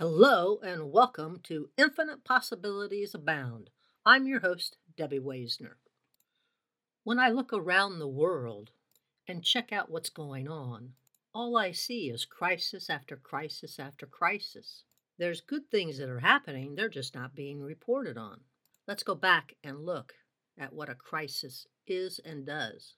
Hello and welcome to Infinite Possibilities Abound. I'm your host, Debbie Waisner. When I look around the world and check out what's going on, all I see is crisis after crisis after crisis. There's good things that are happening, they're just not being reported on. Let's go back and look at what a crisis is and does.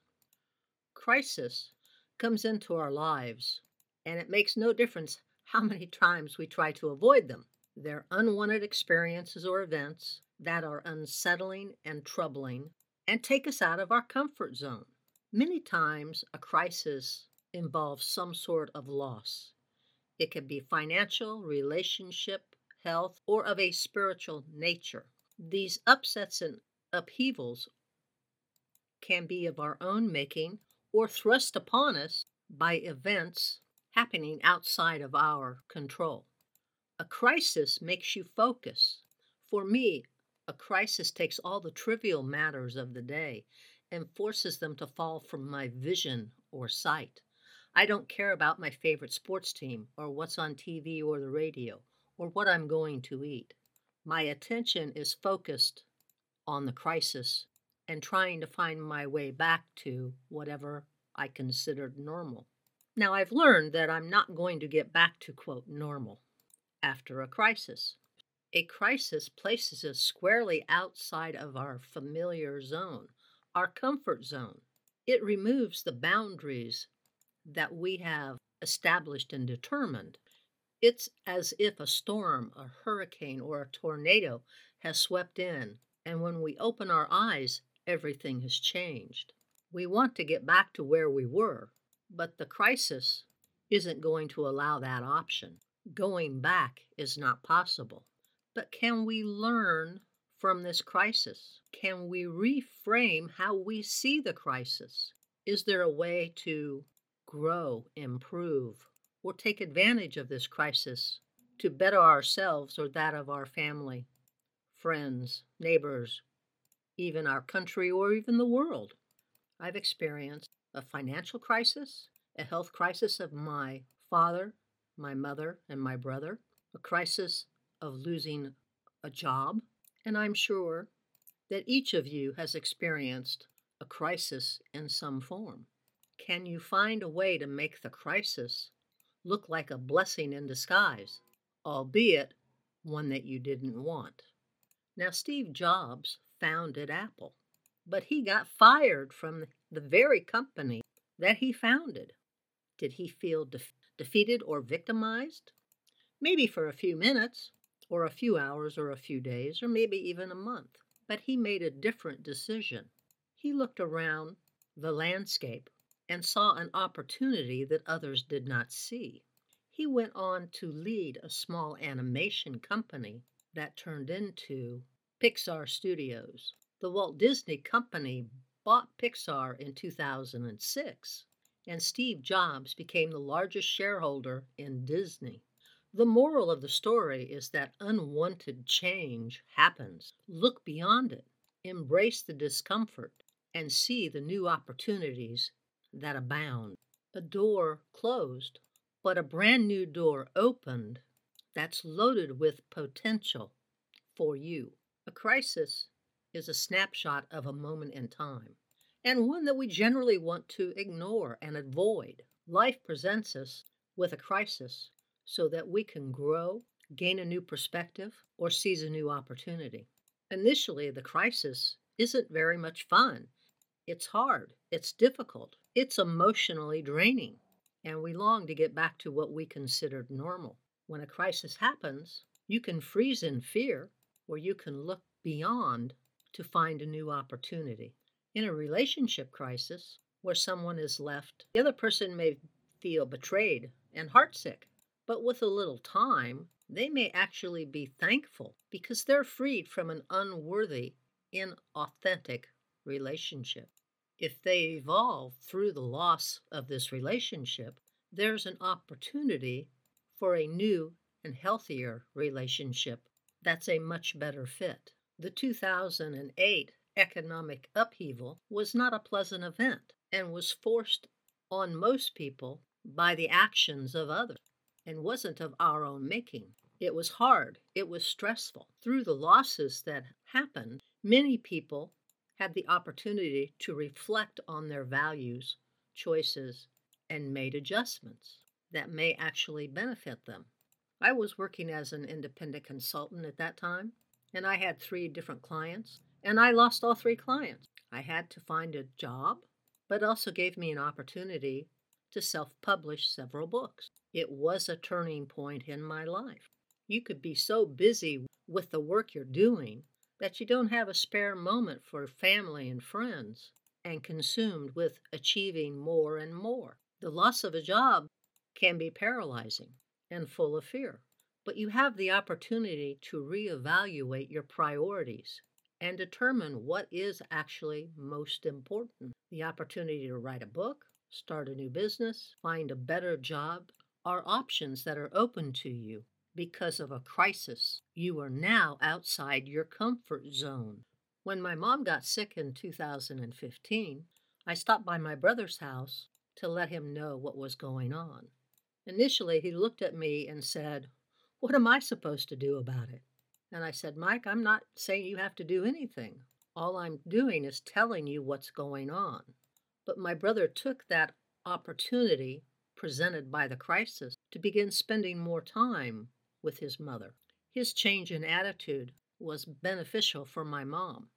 Crisis comes into our lives, and it makes no difference how many times we try to avoid them. They're unwanted experiences or events that are unsettling and troubling and take us out of our comfort zone. Many times, a crisis involves some sort of loss. It can be financial, relationship, health, or of a spiritual nature. These upsets and upheavals can be of our own making or thrust upon us by events happening outside of our control. A crisis makes you focus. For me, a crisis takes all the trivial matters of the day and forces them to fall from my vision or sight. I don't care about my favorite sports team or what's on TV or the radio or what I'm going to eat. My attention is focused on the crisis and trying to find my way back to whatever I considered normal. Now, I've learned that I'm not going to get back to, quote, normal after a crisis. A crisis places us squarely outside of our familiar zone, our comfort zone. It removes the boundaries that we have established and determined. It's as if a storm, a hurricane, or a tornado has swept in, and when we open our eyes, everything has changed. We want to get back to where we were, but the crisis isn't going to allow that option. Going back is not possible. But can we learn from this crisis? Can we reframe how we see the crisis? Is there a way to grow, improve, or take advantage of this crisis to better ourselves or that of our family, friends, neighbors, even our country, or even the world? I've experienced a financial crisis, a health crisis of my father, my mother, and my brother, a crisis of losing a job, and I'm sure that each of you has experienced a crisis in some form. Can you find a way to make the crisis look like a blessing in disguise, albeit one that you didn't want? Now, Steve Jobs founded Apple, but he got fired from the very company that he founded. Did he feel de- defeated or victimized? Maybe for a few minutes, or a few hours, or a few days, or maybe even a month. But he made a different decision. He looked around the landscape and saw an opportunity that others did not see. He went on to lead a small animation company that turned into Pixar Studios. The Walt Disney Company bought Pixar in 2006, and Steve Jobs became the largest shareholder in Disney. The moral of the story is that unwanted change happens. Look beyond it, embrace the discomfort, and see the new opportunities that abound. A door closed, but a brand new door opened that's loaded with potential for you. A crisis is a snapshot of a moment in time, and one that we generally want to ignore and avoid. Life presents us with a crisis so that we can grow, gain a new perspective, or seize a new opportunity. Initially, the crisis isn't very much fun. It's hard, it's difficult, it's emotionally draining, and we long to get back to what we considered normal. When a crisis happens, you can freeze in fear, or you can look beyond to find a new opportunity. In a relationship crisis, where someone is left, the other person may feel betrayed and heartsick, but with a little time, they may actually be thankful because they're freed from an unworthy, inauthentic relationship. If they evolve through the loss of this relationship, there's an opportunity for a new and healthier relationship that's a much better fit. The 2008 economic upheaval was not a pleasant event and was forced on most people by the actions of others and wasn't of our own making. It was hard, it was stressful. Through the losses that happened, many people had the opportunity to reflect on their values, choices, and made adjustments that may actually benefit them. I was working as an independent consultant at that time, and I had three different clients, and I lost all three clients. I had to find a job, but also gave me an opportunity to self publish several books. It was a turning point in my life. You could be so busy with the work you're doing that you don't have a spare moment for family and friends and consumed with achieving more and more. The loss of a job can be paralyzing and full of fear, but you have the opportunity to reevaluate your priorities and determine what is actually most important. The opportunity to write a book, start a new business, find a better job are options that are open to you because of a crisis. You are now outside your comfort zone. When my mom got sick in 2015, I stopped by my brother's house to let him know what was going on. Initially, he looked at me and said, What am I supposed to do about it? And I said, Mike, I'm not saying you have to do anything. All I'm doing is telling you what's going on. But my brother took that opportunity presented by the crisis to begin spending more time with his mother. His change in attitude was beneficial for my mom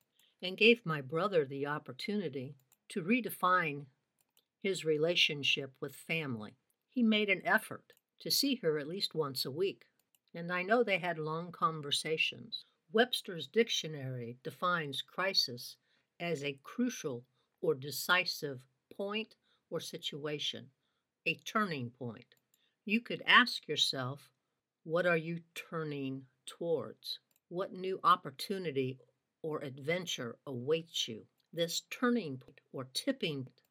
and gave my brother the opportunity to redefine his relationship with family. He made an effort to see her at least once a week and I know they had long conversations. Webster's dictionary defines crisis as a crucial or decisive point or situation, a turning point. You could ask yourself, what are you turning towards? What new opportunity or adventure awaits you? This turning point or tipping point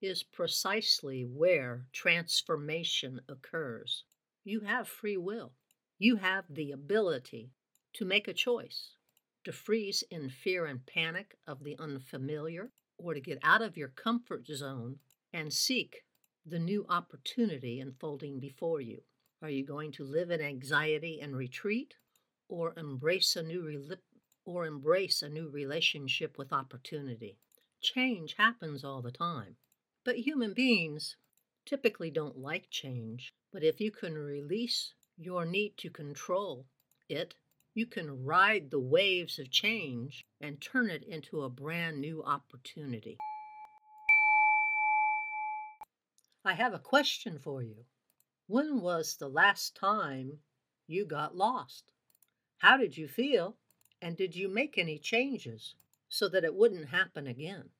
is precisely where transformation occurs. You have free will. You have the ability to make a choice to freeze in fear and panic of the unfamiliar, or to get out of your comfort zone and seek the new opportunity unfolding before you. Are you going to live in anxiety and retreat, or embrace a new re- or embrace a new relationship with opportunity? Change happens all the time, but human beings typically don't like change. But if you can release your need to control it, you can ride the waves of change and turn it into a brand new opportunity. I have a question for you. When was the last time you got lost? How did you feel? And did you make any changes so that it wouldn't happen again?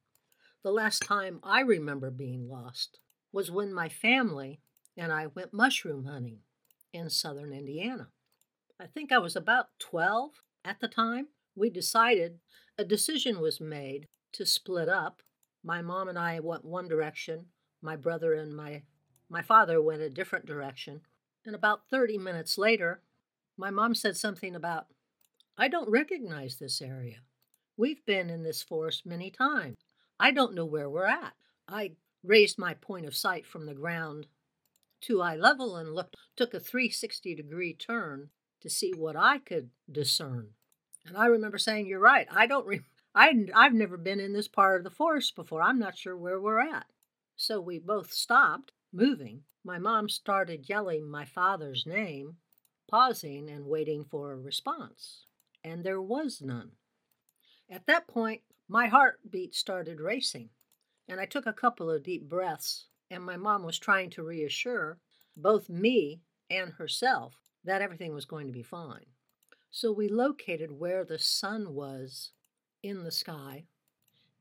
The last time I remember being lost was when my family and I went mushroom hunting in southern Indiana. I think I was about 12 at the time. We decided, a decision was made to split up. My mom and I went one direction, my brother and my, my father went a different direction. And about 30 minutes later, my mom said something about, I don't recognize this area. We've been in this forest many times. I don't know where we're at. I raised my point of sight from the ground to eye level and looked, took a 360 degree turn to see what I could discern. And I remember saying, You're right. I don't, re- I, I've never been in this part of the forest before. I'm not sure where we're at. So we both stopped moving. My mom started yelling my father's name, pausing and waiting for a response. And there was none. At that point, my heartbeat started racing, and I took a couple of deep breaths and my mom was trying to reassure both me and herself that everything was going to be fine. So we located where the sun was in the sky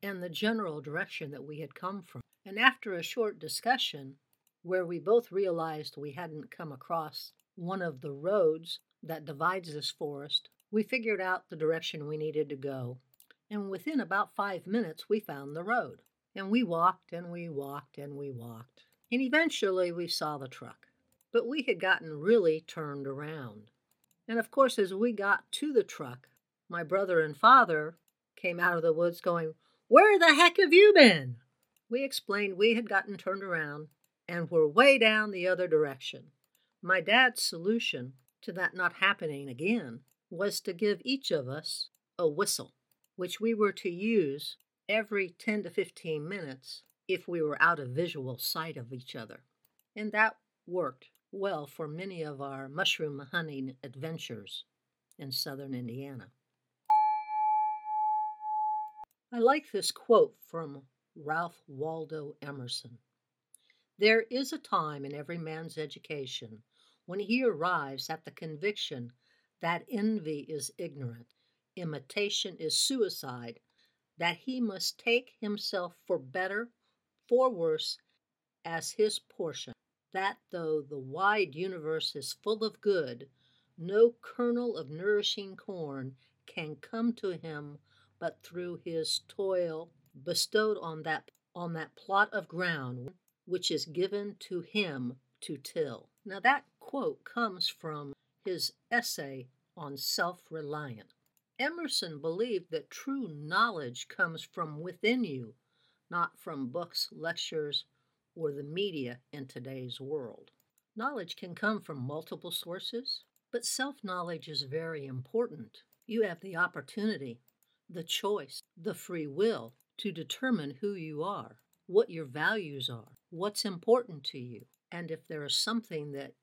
and the general direction that we had come from. And after a short discussion, where we both realized we hadn't come across one of the roads that divides this forest, we figured out the direction we needed to go. And within about five minutes, we found the road. And we walked and we walked and we walked. And eventually we saw the truck. But we had gotten really turned around. And of course, as we got to the truck, my brother and father came out of the woods going, Where the heck have you been? We explained we had gotten turned around and were way down the other direction. My dad's solution to that not happening again was to give each of us a whistle, which we were to use every 10 to 15 minutes if we were out of visual sight of each other. And that worked well for many of our mushroom hunting adventures in southern Indiana. I like this quote from Ralph Waldo Emerson. There is a time in every man's education when he arrives at the conviction that envy is ignorant, imitation is suicide, that he must take himself for better, for worse, as his portion, that though the wide universe is full of good, no kernel of nourishing corn can come to him but through his toil bestowed on that on that plot of ground which is given to him to till. Now that quote comes from his essay on self-reliance. Emerson believed that true knowledge comes from within you, not from books, lectures, or the media in today's world. Knowledge can come from multiple sources, but self knowledge is very important. You have the opportunity the choice, the free will to determine who you are, what your values are, what's important to you, and if there is something that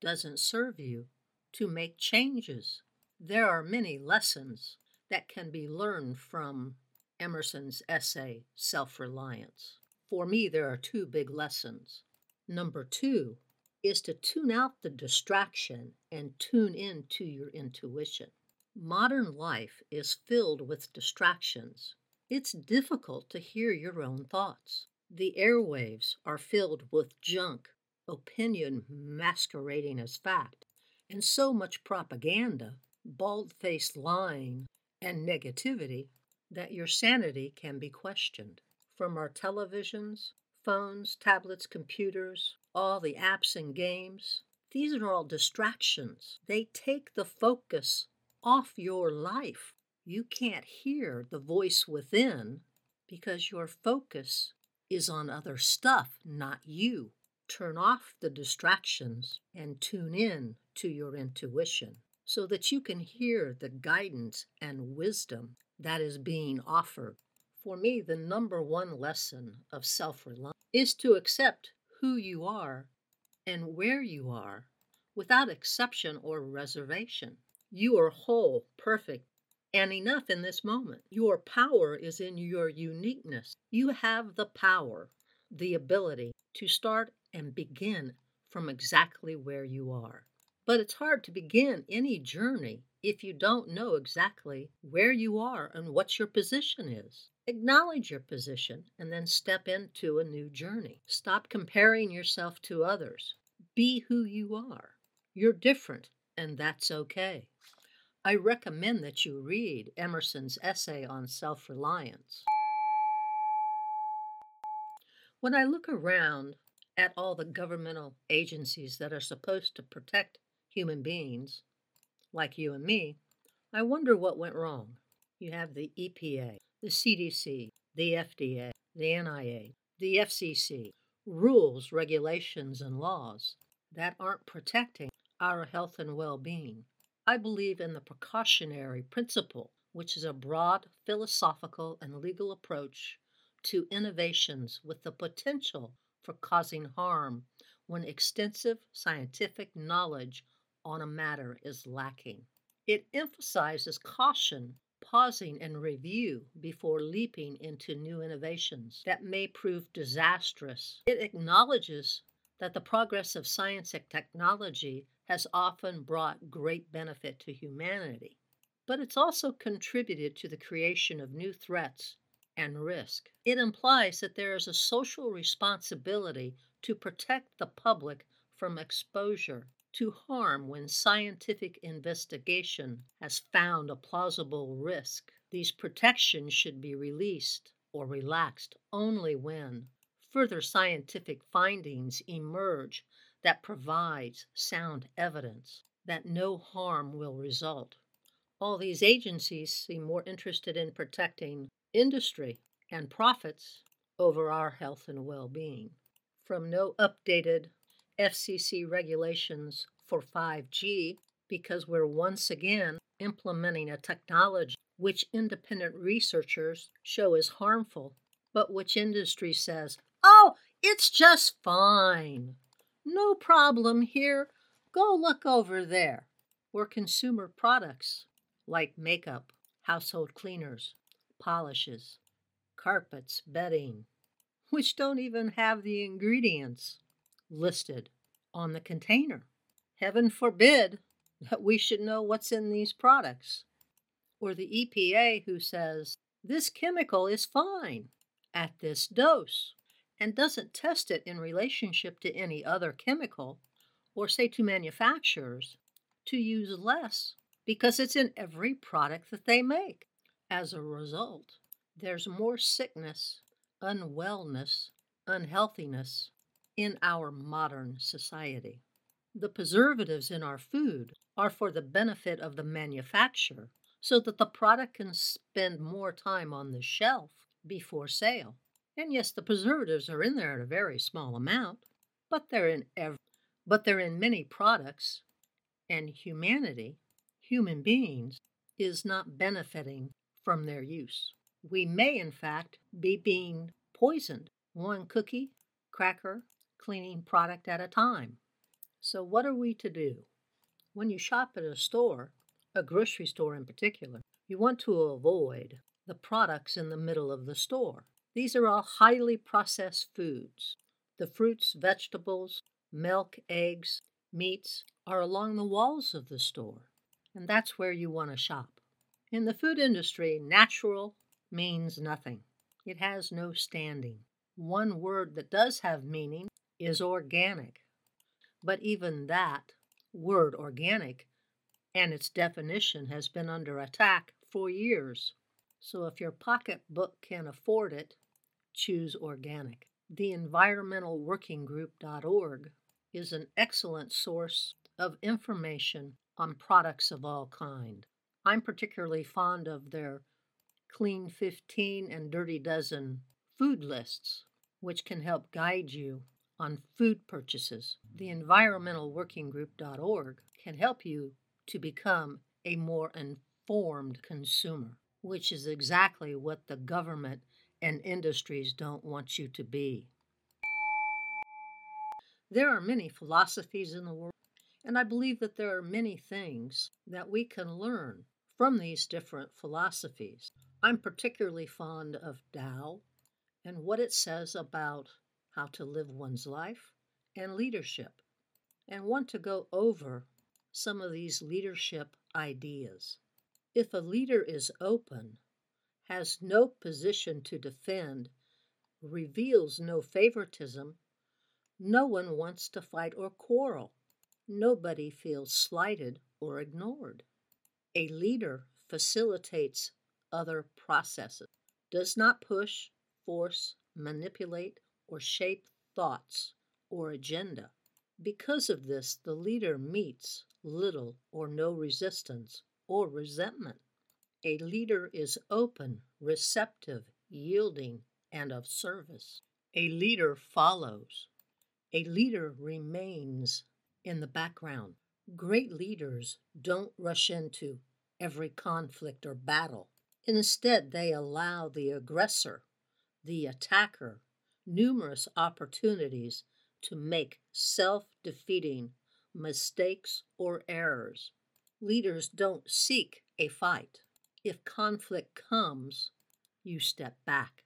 doesn't serve you, to make changes. There are many lessons that can be learned from Emerson's essay, Self Reliance. For me, there are two big lessons. Number two is to tune out the distraction and tune in to your intuition. Modern life is filled with distractions. It's difficult to hear your own thoughts. The airwaves are filled with junk, opinion masquerading as fact, and so much propaganda, bald faced lying, and negativity that your sanity can be questioned. From our televisions, phones, tablets, computers, all the apps and games, these are all distractions. They take the focus off your life. You can't hear the voice within because your focus is on other stuff, not you. Turn off the distractions and tune in to your intuition so that you can hear the guidance and wisdom that is being offered. For me, the number one lesson of self reliance is to accept who you are and where you are without exception or reservation. You are whole, perfect, and enough in this moment. Your power is in your uniqueness. You have the power, the ability to start and begin from exactly where you are. But it's hard to begin any journey if you don't know exactly where you are and what your position is. Acknowledge your position and then step into a new journey. Stop comparing yourself to others. Be who you are. You're different, and that's okay. I recommend that you read Emerson's essay on self reliance. When I look around at all the governmental agencies that are supposed to protect human beings, like you and me, I wonder what went wrong. You have the EPA, the CDC, the FDA, the NIA, the FCC, rules, regulations, and laws that aren't protecting our health and well being. I believe in the precautionary principle, which is a broad philosophical and legal approach to innovations with the potential for causing harm when extensive scientific knowledge on a matter is lacking. It emphasizes caution, pausing and review before leaping into new innovations that may prove disastrous. It acknowledges that the progress of science and technology has often brought great benefit to humanity, but it's also contributed to the creation of new threats and risk. It implies that there is a social responsibility to protect the public from exposure to harm when scientific investigation has found a plausible risk. These protections should be released or relaxed only when further scientific findings emerge that provides sound evidence that no harm will result. All these agencies seem more interested in protecting industry and profits over our health and well being. From no updated FCC regulations for 5G because we're once again implementing a technology which independent researchers show is harmful, but which industry says, oh, it's just fine. No problem here. Go look over there. Or consumer products like makeup, household cleaners, polishes, carpets, bedding, which don't even have the ingredients listed on the container. Heaven forbid that we should know what's in these products. Or the EPA who says this chemical is fine at this dose and doesn't test it in relationship to any other chemical or say to manufacturers to use less because it's in every product that they make. As a result, there's more sickness, unwellness, unhealthiness in our modern society. The preservatives in our food are for the benefit of the manufacturer so that the product can spend more time on the shelf before sale. And yes, the preservatives are in there at a very small amount, but they're in but they're in many products and humanity, human beings is not benefiting from their use. We may in fact be being poisoned one cookie, cracker, cleaning product at a time. So, what are we to do? When you shop at a store, a grocery store in particular, you want to avoid the products in the middle of the store. These are all highly processed foods. The fruits, vegetables, milk, eggs, meats are along the walls of the store, and that's where you want to shop. In the food industry, natural means nothing, it has no standing. One word that does have meaning is organic. But even that word, organic, and its definition has been under attack for years. So if your pocketbook can afford it, choose organic. The environmentalworkinggroup.org is an excellent source of information on products of all kind. I'm particularly fond of their Clean 15 and Dirty Dozen food lists, which can help guide you on food purchases. The environmentalworkinggroup.org can help you to become a more informed consumer, which is exactly what the government and industries don't want you to be. There are many philosophies in the world, and I believe that there are many things that we can learn from these different philosophies. I'm particularly fond of Tao and what it says about how to live one's life and leadership, and want to go over some of these leadership ideas. If a leader is open, has no position to defend, reveals no favoritism, no one wants to fight or quarrel. Nobody feels slighted or ignored. A leader facilitates other processes, does not push, force, manipulate, or shape thoughts or agenda. Because of this, the leader meets little or no resistance or resentment. A leader is open, receptive, yielding, and of service. A leader follows. A leader remains in the background. Great leaders don't rush into every conflict or battle. Instead, they allow the aggressor, the attacker, numerous opportunities to make self defeating mistakes or errors. Leaders don't seek a fight. If conflict comes, you step back.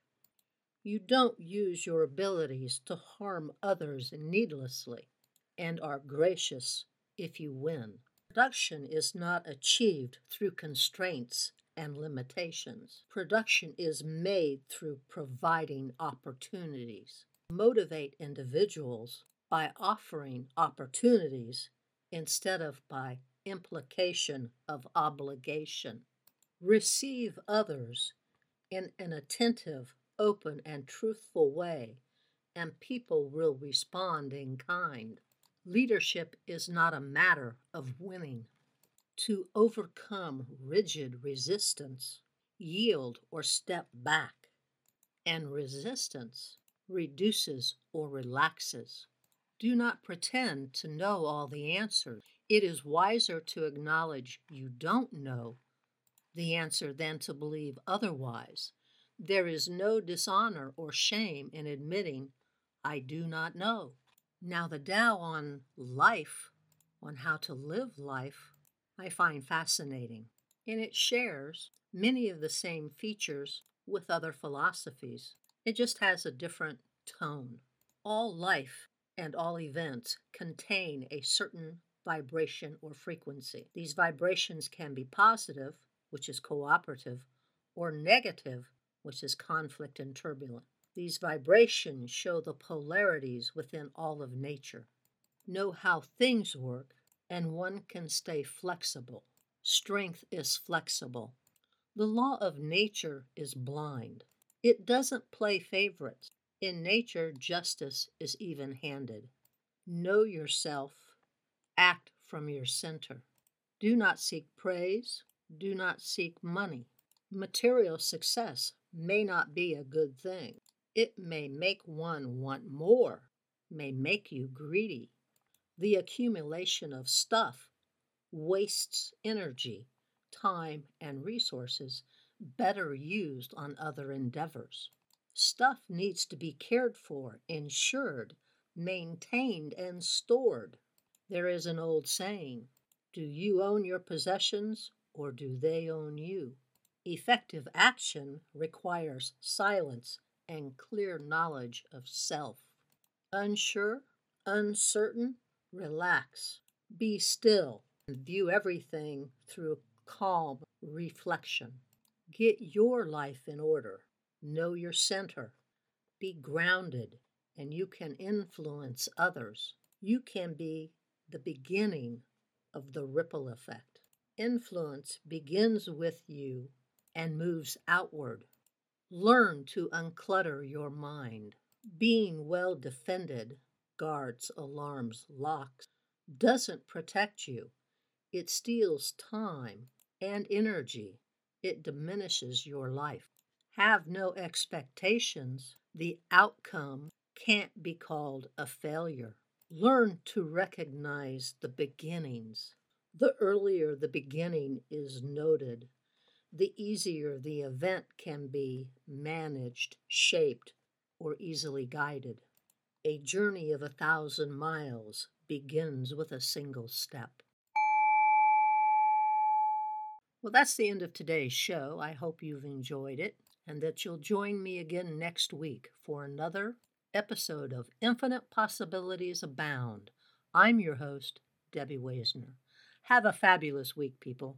You don't use your abilities to harm others needlessly and are gracious if you win. Production is not achieved through constraints and limitations. Production is made through providing opportunities. Motivate individuals by offering opportunities instead of by implication of obligation. Receive others in an attentive, open, and truthful way, and people will respond in kind. Leadership is not a matter of winning to overcome rigid resistance, yield or step back, and resistance reduces or relaxes. Do not pretend to know all the answers. It is wiser to acknowledge you don't know the answer than to believe otherwise. There is no dishonor or shame in admitting, I do not know. Now, the Tao on life, on how to live life, I find fascinating, and it shares many of the same features with other philosophies. It just has a different tone. All life and all events contain a certain vibration or frequency. These vibrations can be positive, which is cooperative, or negative, which is conflict and turbulent. These vibrations show the polarities within all of nature. Know how things work, and one can stay flexible. Strength is flexible. The law of nature is blind. It doesn't play favorites. In nature, justice is even handed. Know yourself, act from your center. Do not seek praise, do not seek money. Material success may not be a good thing. It may make one want more, may make you greedy. The accumulation of stuff wastes energy, time, and resources better used on other endeavors. Stuff needs to be cared for, insured, maintained, and stored. There is an old saying Do you own your possessions or do they own you? Effective action requires silence and clear knowledge of self. Unsure, uncertain, relax. Be still and view everything through calm reflection. Get your life in order. Know your center. Be grounded, and you can influence others. You can be the beginning of the ripple effect. Influence begins with you and moves outward. Learn to unclutter your mind. Being well defended, guards, alarms, locks, doesn't protect you. It steals time and energy. It diminishes your life. Have no expectations. The outcome can't be called a failure. Learn to recognize the beginnings. The earlier the beginning is noted, the easier the event can be managed, shaped, or easily guided. A journey of a thousand miles begins with a single step. Well, that's the end of today's show. I hope you've enjoyed it and that you'll join me again next week for another episode of Infinite Possibilities Abound. I'm your host, Debbie Waisner. Have a fabulous week, people.